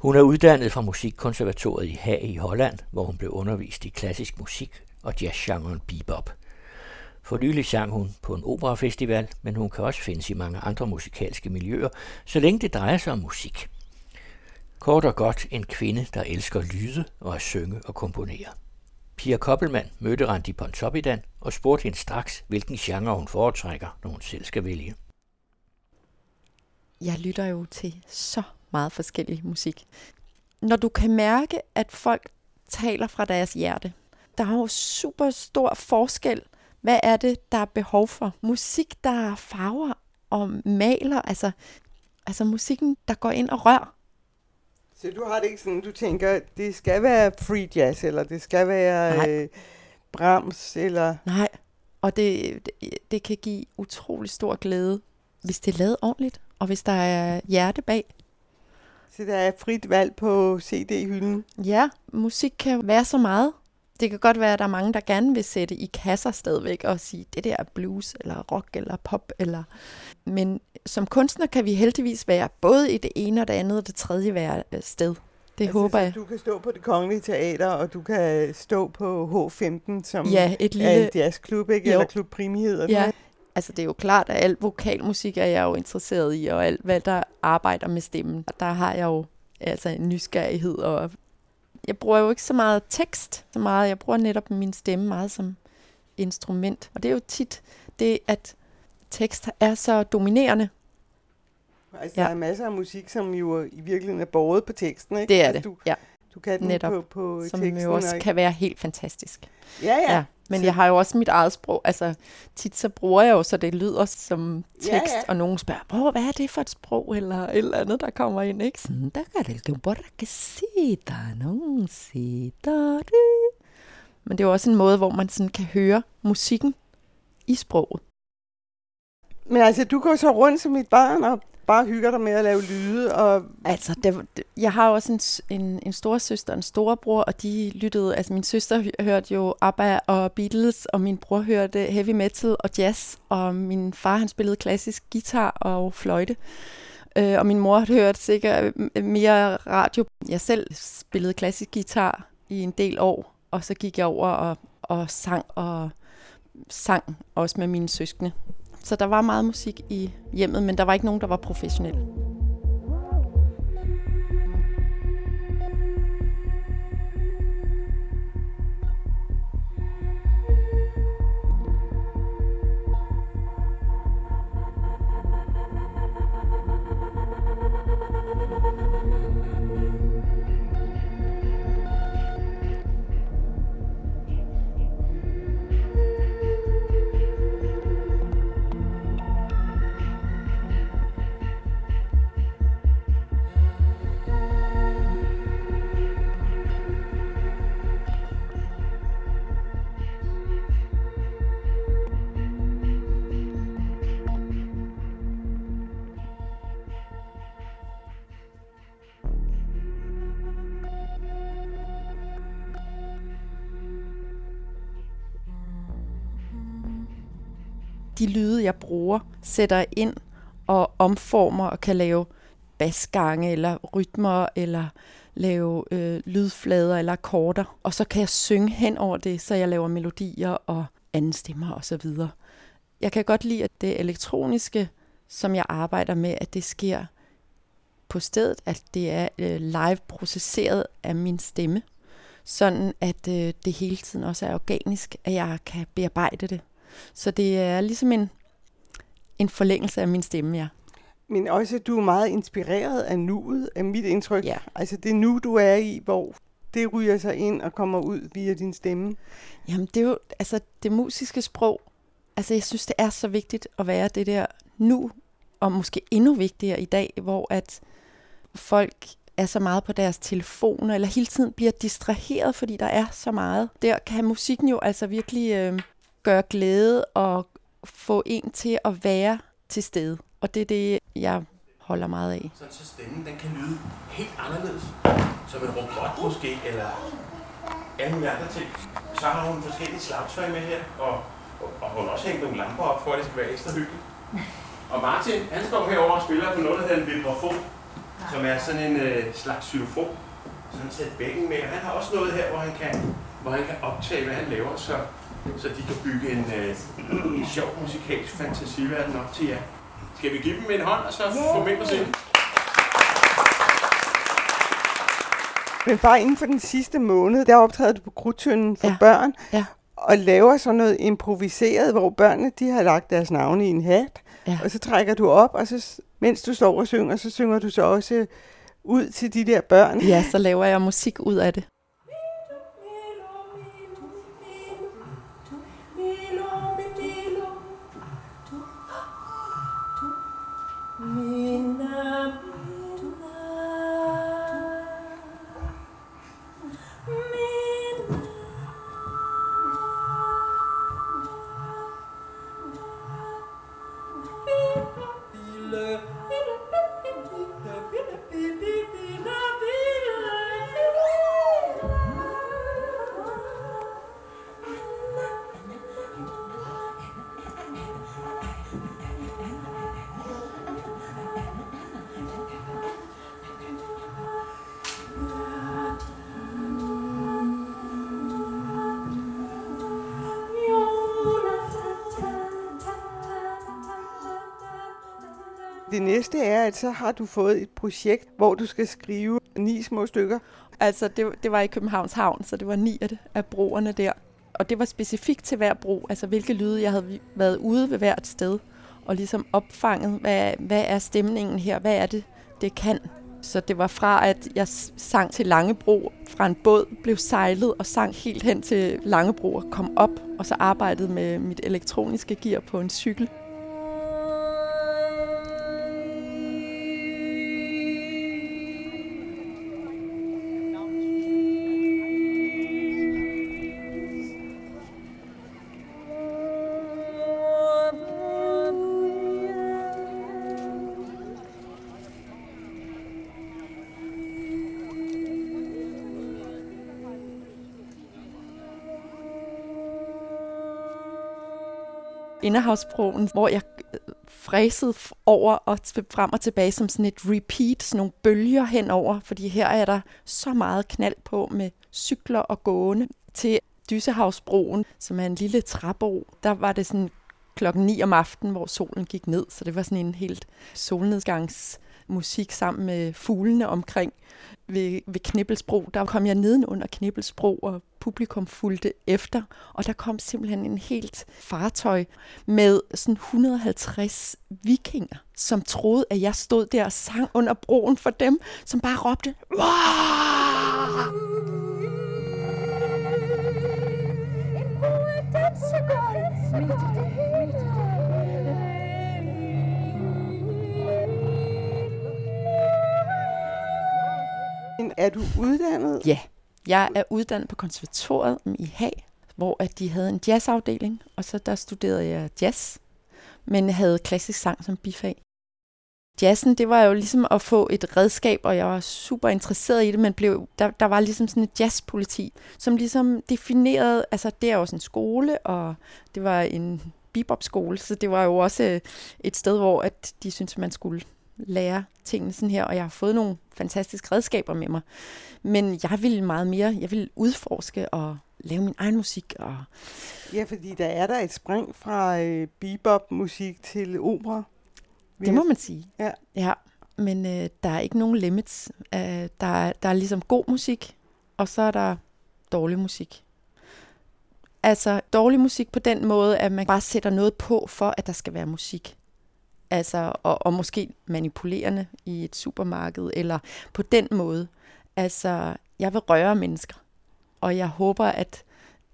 Hun er uddannet fra Musikkonservatoriet i Haag i Holland, hvor hun blev undervist i klassisk musik og jazzgenren bebop. For nylig sang hun på en operafestival, men hun kan også findes i mange andre musikalske miljøer, så længe det drejer sig om musik. Kort og godt en kvinde, der elsker lyde og at synge og komponere. Pia Koppelmann mødte Randi Pontoppidan og spurgte hende straks, hvilken genre hun foretrækker, når hun selv skal vælge. Jeg lytter jo til så meget forskellig musik. Når du kan mærke, at folk taler fra deres hjerte, der er jo super stor forskel. Hvad er det, der er behov for? Musik, der farver og maler, altså, altså musikken, der går ind og rører. Så du har det ikke sådan, du tænker, det skal være free jazz, eller det skal være øh, Brahms, eller... Nej, og det, det, det kan give utrolig stor glæde, hvis det er lavet ordentligt, og hvis der er hjerte bag. Så der er frit valg på CD-hylden? Ja, musik kan være så meget. Det kan godt være, at der er mange, der gerne vil sætte i kasser stadigvæk og sige, det der er blues, eller rock, eller pop. Eller... Men som kunstner kan vi heldigvis være både i det ene og det andet og det tredje være øh, sted. Det altså, håber jeg. Du kan stå på det kongelige teater, og du kan stå på H15, som ja, et lille... er en jazzklub, ikke? eller Klub Primi hedder ja. Altså det er jo klart, at alt vokalmusik er jeg jo interesseret i, og alt hvad der arbejder med stemmen. Der har jeg jo altså en nysgerrighed, og jeg bruger jo ikke så meget tekst, så meget. Jeg bruger netop min stemme meget som instrument. Og det er jo tit det, at tekst er så dominerende. Altså, ja. der er masser af musik, som jo i virkeligheden er båret på teksten, ikke? Det er altså, det, du, ja. Du kan den Netop, på, på som teksten. jo også kan være helt fantastisk. Ja, ja. ja. Men jeg har jo også mit eget sprog. Altså, tit så bruger jeg jo, så det lyder som tekst, ja, ja. og nogen spørger, Hvor, hvad er det for et sprog, eller et eller andet, der kommer ind, ikke? Sådan, der kan det jo bare se, der nogen se, Men det er jo også en måde, hvor man sådan kan høre musikken i sproget. Men altså, du går så rundt som mit barn og bare hygger dig med at lave lyde. Og... Altså, det, jeg har også en, en, en store søster og en storebror, og de lyttede, altså min søster hørte jo ABBA og Beatles, og min bror hørte heavy metal og jazz, og min far han spillede klassisk guitar og fløjte. Øh, og min mor hørte sikkert øh, mere radio. Jeg selv spillede klassisk guitar i en del år, og så gik jeg over og, og sang og sang også med mine søskende. Så der var meget musik i hjemmet, men der var ikke nogen, der var professionel. De lyde, jeg bruger, sætter ind og omformer og kan lave basgange eller rytmer eller lave øh, lydflader eller akkorder. Og så kan jeg synge hen over det, så jeg laver melodier og anden stemmer og så videre. Jeg kan godt lide, at det elektroniske, som jeg arbejder med, at det sker på stedet, at det er øh, live processeret af min stemme, sådan at øh, det hele tiden også er organisk, at jeg kan bearbejde det. Så det er ligesom en, en forlængelse af min stemme, ja. Men også, at du er meget inspireret af nuet, af mit indtryk. Ja. Altså det nu, du er i, hvor det ryger sig ind og kommer ud via din stemme. Jamen det er jo, altså det musiske sprog, altså jeg synes, det er så vigtigt at være det der nu, og måske endnu vigtigere i dag, hvor at folk er så meget på deres telefoner, eller hele tiden bliver distraheret, fordi der er så meget. Der kan musikken jo altså virkelig øh, gøre glæde og få en til at være til stede. Og det er det, jeg holder meget af. Sådan så stemmen den kan lyde helt anderledes. Som en robot måske, eller alle mulige andre ting. Så har hun forskellige slagtøj med her, og, og, og hun har også hængt nogle lamper op, for at det skal være ekstra hyggeligt. Og Martin, han står herovre og spiller på noget, der hedder en vibrafon. som er sådan en øh, slags xylofon. Så han sætter bækken med, og han har også noget her, hvor han kan, hvor han kan optage, hvad han laver, så, så de kan bygge en, øh, en sjov musikalsk fantasiverden op til jer. Skal vi give dem en hånd, og så få os ind? Men bare inden for den sidste måned, der optræder du på Krudtønden for Ja. børn, Ja. og laver sådan noget improviseret, hvor børnene de har lagt deres navne i en hat, Ja. og så trækker du op, og så, mens du står og synger, så synger du så også ud til de der børn. Ja, så laver jeg musik ud af det. Det næste er, at så har du fået et projekt, hvor du skal skrive ni små stykker. Altså, det, det var i Københavns Havn, så det var ni af, det, af broerne der. Og det var specifikt til hver bro, altså hvilke lyde jeg havde været ude ved hvert sted, og ligesom opfanget, hvad, hvad er stemningen her, hvad er det, det kan. Så det var fra, at jeg sang til Langebro fra en båd, blev sejlet og sang helt hen til Langebro og kom op, og så arbejdede med mit elektroniske gear på en cykel. Inderhavsbroen, hvor jeg øh, fræsede over og frem og tilbage som sådan et repeat, sådan nogle bølger henover, fordi her er der så meget knald på med cykler og gående til Dysehavsbroen, som er en lille træbro. Der var det sådan klokken 9 om aftenen, hvor solen gik ned, så det var sådan en helt solnedgangs musik sammen med fuglene omkring ved, ved Knibbelsbro. Der kom jeg nedenunder Knibbelsbro, og publikum fulgte efter, og der kom simpelthen en helt fartøj med sådan 150 vikinger, som troede, at jeg stod der og sang under broen for dem, som bare råbte, Wah! Men Er du uddannet? Ja, jeg er uddannet på konservatoriet i Haag, hvor at de havde en jazzafdeling, og så der studerede jeg jazz, men havde klassisk sang som bifag. Jazzen, det var jo ligesom at få et redskab, og jeg var super interesseret i det, men blev, der, der var ligesom sådan et jazzpoliti, som ligesom definerede, altså det er også en skole, og det var en bebop-skole, så det var jo også et sted, hvor at de syntes, man skulle lære tingene sådan her, og jeg har fået nogle fantastiske redskaber med mig. Men jeg vil meget mere, jeg vil udforske og lave min egen musik. Og Ja, fordi der er der et spring fra øh, bebop-musik til opera. det må man sige. Ja. ja men øh, der er ikke nogen limits. Øh, der, er, der er ligesom god musik, og så er der dårlig musik. Altså dårlig musik på den måde, at man bare sætter noget på, for at der skal være musik. Altså, og, og måske manipulerende i et supermarked, eller på den måde. Altså, jeg vil røre mennesker, og jeg håber, at,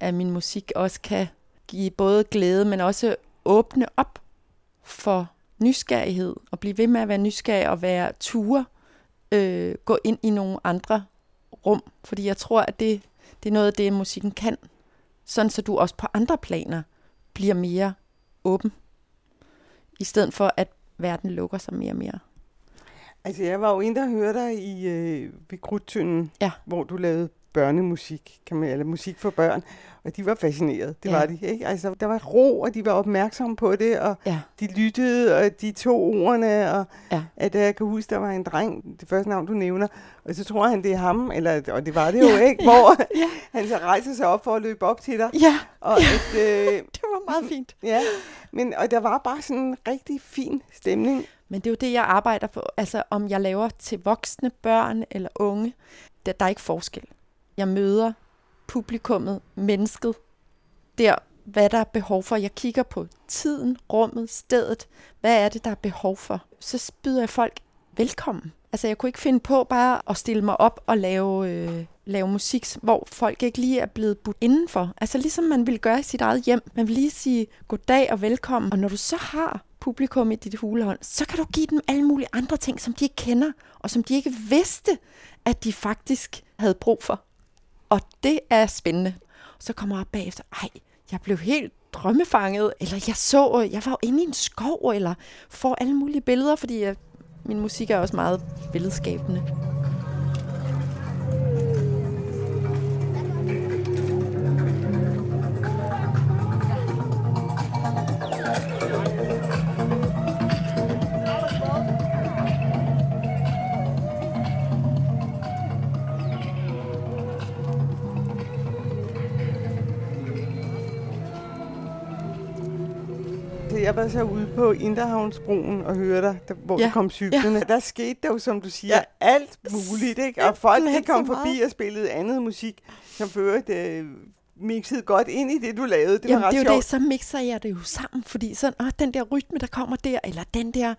at min musik også kan give både glæde, men også åbne op for nysgerrighed, og blive ved med at være nysgerrig og være ture, øh, gå ind i nogle andre rum, fordi jeg tror, at det, det er noget af det, musikken kan, sådan så du også på andre planer bliver mere åben, i stedet for at verden lukker sig mere og mere. Altså, jeg var jo inde og høre dig i, øh, ved Krudtønden, Ja. hvor du lavede børnemusik, kan man, eller musik for børn. Og de var fascineret, det ja. var de. Ikke? Altså, der var ro, og de var opmærksomme på det, og ja. de lyttede, og de to ordene, og ja. at jeg kan huske, der var en dreng, det første navn, du nævner, og så tror han, det er ham, eller, og det var det jo ikke, hvor ja. han så rejser sig op for at løbe op til dig. Ja, og ja. At, øh, det var meget fint. Ja, men, og der var bare sådan en rigtig fin stemning. Men det er jo det, jeg arbejder på. Altså, om jeg laver til voksne, børn eller unge, der, der er ikke forskel. Jeg møder publikummet, mennesket, der, hvad der er behov for. Jeg kigger på tiden, rummet, stedet. Hvad er det, der er behov for? Så byder jeg folk velkommen. Altså, jeg kunne ikke finde på bare at stille mig op og lave, øh, lave musik, hvor folk ikke lige er blevet budt indenfor. Altså, ligesom man ville gøre i sit eget hjem. Man vil lige sige goddag og velkommen. Og når du så har publikum i dit hulehånd, så kan du give dem alle mulige andre ting, som de ikke kender, og som de ikke vidste, at de faktisk havde brug for. Og det er spændende. Så kommer jeg bagefter, ej, jeg blev helt drømmefanget, eller jeg så, jeg var jo inde i en skov, eller får alle mulige billeder, fordi jeg, min musik er også meget billedskabende. Var så ude på Inderhavnsbroen og hørte dig, der, hvor ja. du kom cyklerne. Ja. Der skete der jo, som du siger, ja. alt muligt, ikke? Og folk, de kom forbi og spillede andet musik, som førte øh, mixede godt ind i det, du lavede. Det Jamen, var ret det er jo sjovt. det, så mixer jeg det jo sammen, fordi sådan, åh, den der rytme, der kommer der, eller den der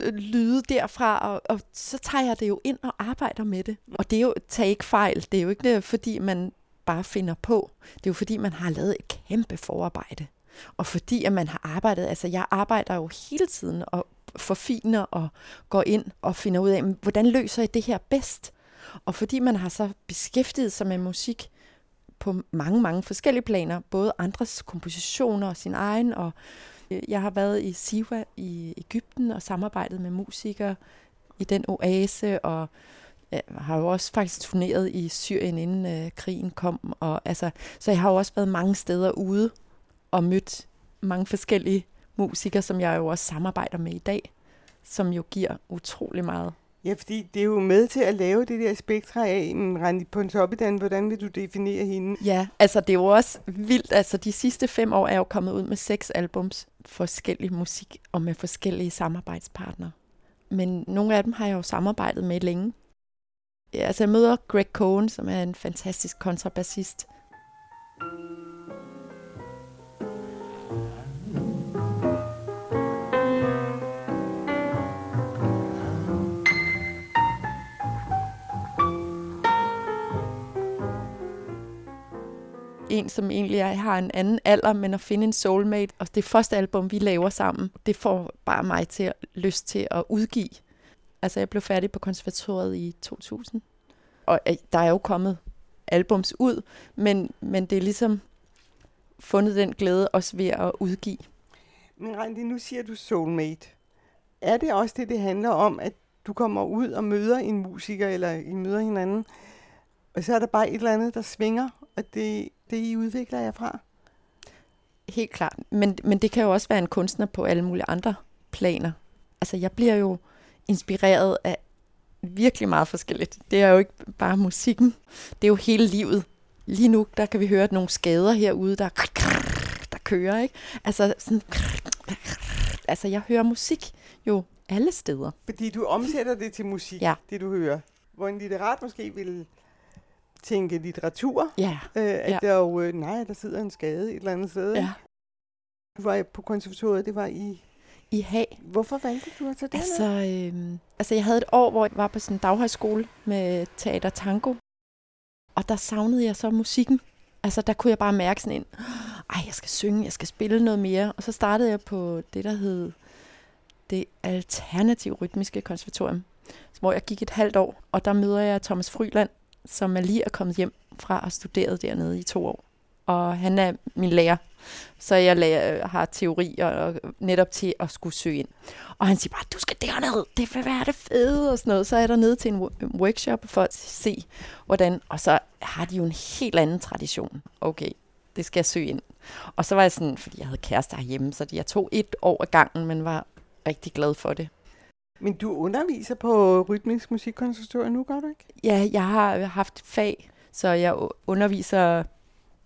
øh, lyde derfra, og, og så tager jeg det jo ind og arbejder med det. Og det er jo, tag ikke fejl, det er jo ikke, fordi man bare finder på. Det er jo fordi, man har lavet et kæmpe forarbejde. Og fordi at man har arbejdet, altså jeg arbejder jo hele tiden og forfiner og går ind og finder ud af, hvordan løser jeg det her bedst? Og fordi man har så beskæftiget sig med musik på mange, mange forskellige planer, både andres kompositioner og sin egen, og øh, jeg har været i Siwa i Ægypten og samarbejdet med musikere i den oase, og jeg har jo også faktisk turneret i Syrien, inden øh, krigen kom. Og, altså, så jeg har jo også været mange steder ude og mødt mange forskellige musikere, som jeg jo også samarbejder med i dag, som jo giver utrolig meget. Ja, fordi det er jo med til at lave det der spektra af, Randi Ponsoppidan, hvordan vil du definere hende? Ja, altså det er jo også vildt. Altså de sidste fem år er jeg jo kommet ud med seks albums, forskellig musik og med forskellige samarbejdspartnere. Men nogle af dem har jeg jo samarbejdet med længe. Ja, altså jeg møder Greg Cohen, som er en fantastisk kontrabassist, en, som egentlig er, har en anden alder, men at finde en soulmate. Og det første album, vi laver sammen, det får bare mig til at, lyst til at udgive. Altså, jeg blev færdig på konservatoriet i 2000. Og øh, der er jo kommet albums ud, men, men det er ligesom fundet den glæde også ved at udgive. Men Randi, nu siger du soulmate. Er det også det, det handler om, at du kommer ud og møder en musiker, eller I møder hinanden, og så er der bare et eller andet, der svinger, og det, det I udvikler jer fra? Helt klart. Men, men det kan jo også være en kunstner på alle mulige andre planer. Altså, jeg bliver jo inspireret af virkelig meget forskelligt. Det er jo ikke bare musikken. Det er jo hele livet. Lige nu, der kan vi høre nogle skader herude, der, der kører, ikke? Altså, sådan, altså, jeg hører musik jo alle steder. Fordi du omsætter det til musik, ja. det du hører. Hvor en litterat måske vil tænke litteratur. Ja. Øh, at ja. der jo, øh, nej, der sidder en skade et eller andet sted. Ja. Du var på konservatoriet, det var i... I Hag. Hvorfor valgte du at tage det altså, øh, altså, jeg havde et år, hvor jeg var på sådan en daghøjskole med teater tango. Og der savnede jeg så musikken. Altså, der kunne jeg bare mærke sådan en, ej, jeg skal synge, jeg skal spille noget mere. Og så startede jeg på det, der hed det alternative rytmiske konservatorium, hvor jeg gik et halvt år. Og der møder jeg Thomas Fryland, som er lige er kommet hjem fra at studere dernede i to år. Og han er min lærer, så jeg lærer, øh, har teori og, netop til at skulle søge ind. Og han siger bare, du skal derned, det vil være det fede og sådan noget. Så er der nede til en øh, workshop for at se, hvordan, og så har de jo en helt anden tradition. Okay, det skal jeg søge ind. Og så var jeg sådan, fordi jeg havde kærester hjemme, så jeg tog et år af gangen, men var rigtig glad for det. Men du underviser på Rytmisk Musikkonservatorium nu, gør du ikke? Ja, jeg har haft fag, så jeg underviser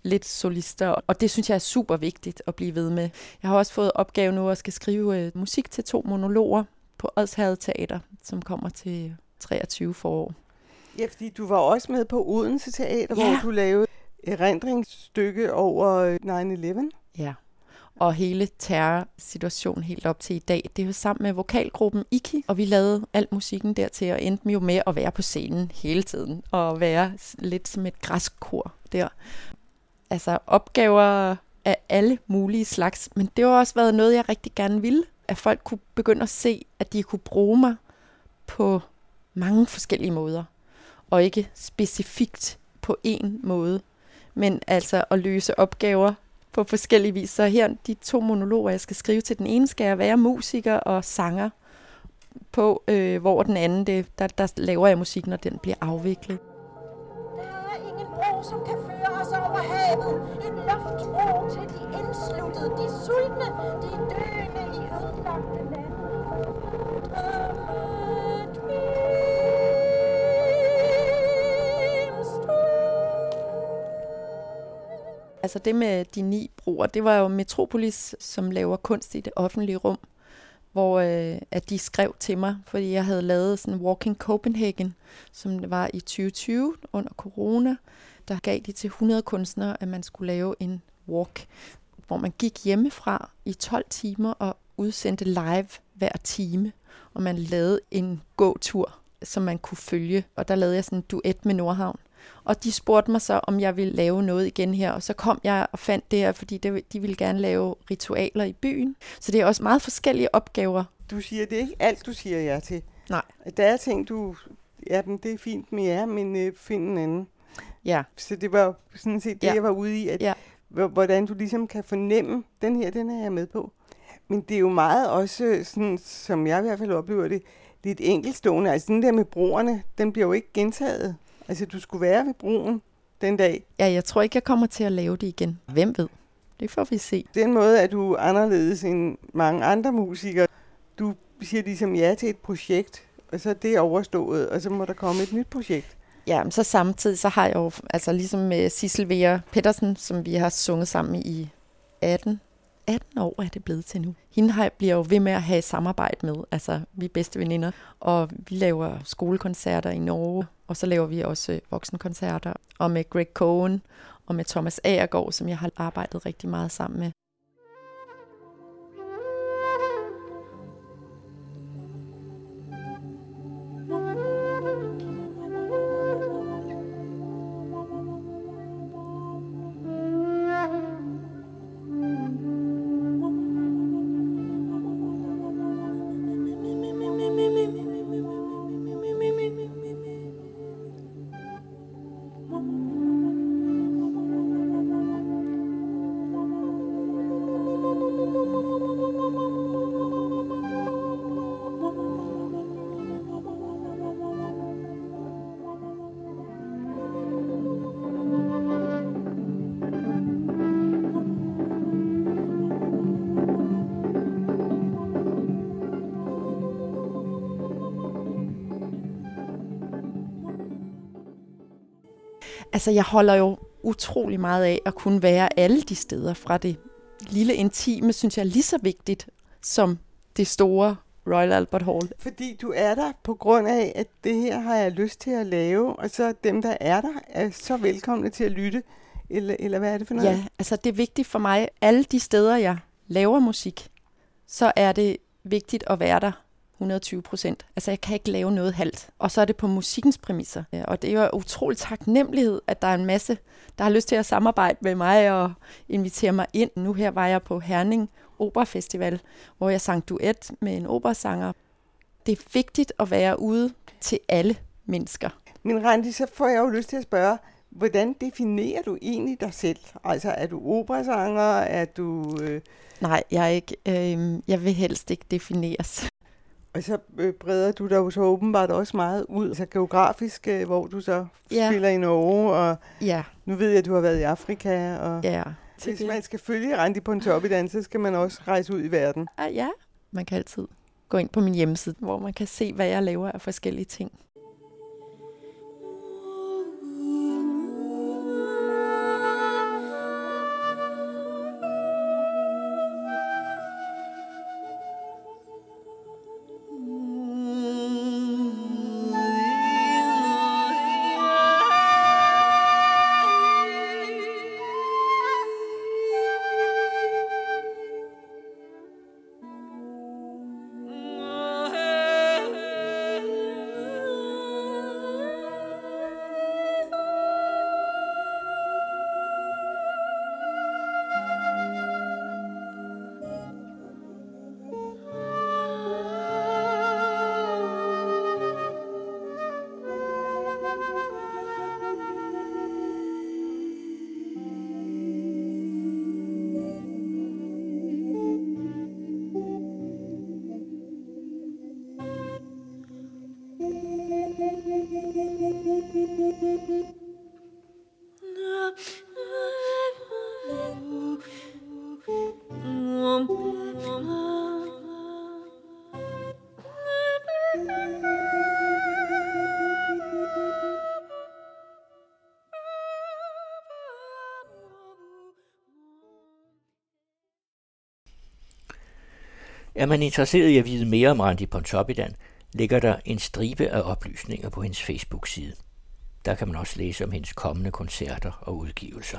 lidt solister, og det synes jeg er super vigtigt at blive ved med. Jeg har også fået opgave nu at skal skrive øh, musik til to monologer på Odshavet Teater, som kommer til 23 forår. Ja, fordi du var også med på Odense Teater, ja. hvor du lavede et rendringsstykke over 9-11. Ja, og hele terrorsituationen helt op til i dag. Det var sammen med vokalgruppen Iki, og vi lavede al musikken dertil, og endte jo med at være på scenen hele tiden, og være lidt som et græskor der. Altså opgaver af alle mulige slags, men det har også været noget, jeg rigtig gerne ville, at folk kunne begynde at se, at de kunne bruge mig på mange forskellige måder, og ikke specifikt på én måde, men altså at løse opgaver på forskellige vis. Så her de to monologer, jeg skal skrive til den ene, skal jeg være musiker og sanger på, øh, hvor den anden, det, der, der laver jeg musik, når den bliver afviklet. Der er ingen bro, som kan føre os over havet. En luftbro til de indsluttede, de sultne, de døende i ødelagte Altså det med de ni broer, det var jo Metropolis, som laver kunst i det offentlige rum, hvor øh, at de skrev til mig, fordi jeg havde lavet sådan Walking Copenhagen, som var i 2020 under corona. Der gav de til 100 kunstnere, at man skulle lave en walk, hvor man gik hjemmefra i 12 timer og udsendte live hver time, og man lavede en gåtur, som man kunne følge. Og der lavede jeg sådan en duet med Nordhavn. Og de spurgte mig så, om jeg ville lave noget igen her, og så kom jeg og fandt det her, fordi de ville gerne lave ritualer i byen. Så det er også meget forskellige opgaver. Du siger, det er ikke alt, du siger ja til. Nej. Der er ting, du... Ja, men det er fint med jer, men øh, find en anden. Ja. Så det var sådan set det, ja. jeg var ude i, at ja. hvordan du ligesom kan fornemme, den her, den er jeg med på. Men det er jo meget også, sådan, som jeg i hvert fald oplever det, lidt enkelstående. Altså den der med broerne, den bliver jo ikke gentaget. Altså, du skulle være ved broen den dag. Ja, jeg tror ikke, jeg kommer til at lave det igen. Hvem ved? Det får vi se. Den måde er du anderledes end mange andre musikere. Du siger ligesom ja til et projekt, og så er det overstået, og så må der komme et nyt projekt. Ja, men så samtidig så har jeg jo, altså ligesom med Sissel Vera Pedersen, som vi har sunget sammen i 18, 18 år er det blevet til nu. Hende har, bliver jo ved med at have samarbejde med. Altså, vi er bedste veninder, og vi laver skolekoncerter i Norge, og så laver vi også øh, voksenkoncerter. Og med Greg Cohen og med Thomas Agergaard, som jeg har arbejdet rigtig meget sammen med. Altså, jeg holder jo utrolig meget af at kunne være alle de steder fra det lille intime, synes jeg er lige så vigtigt som det store Royal Albert Hall. Fordi du er der på grund af, at det her har jeg lyst til at lave, og så dem, der er der, er så velkomne til at lytte. Eller, eller hvad er det for noget? Ja, altså det er vigtigt for mig, alle de steder, jeg laver musik, så er det vigtigt at være der 120 procent. Altså, jeg kan ikke lave noget halvt. Og så er det på musikkens præmisser. Og det er jo utrolig taknemmelighed, at der er en masse, der har lyst til at samarbejde med mig og invitere mig ind. Nu her var jeg på Herning Opera Festival, hvor jeg sang duet med en operasanger. Det er vigtigt at være ude til alle mennesker. Men Randi, så får jeg jo lyst til at spørge, hvordan definerer du egentlig dig selv? Altså, er du operasanger? Er du... Øh... Nej, jeg er ikke. Øh, jeg vil helst ikke defineres. Og så øh, breder du dig jo så åbenbart også meget ud, altså geografisk, øh, hvor du så ja. spiller i Norge, og ja. nu ved jeg, at du har været i Afrika. Og ja. Hvis man skal følge Randi på en Pontoppidan, så skal man også rejse ud i verden. Ah, ja, man kan altid gå ind på min hjemmeside, hvor man kan se, hvad jeg laver af forskellige ting. Er man interesseret i at vide mere om Randi Pontoppidan, ligger der en stribe af oplysninger på hendes Facebook-side. Der kan man også læse om hendes kommende koncerter og udgivelser.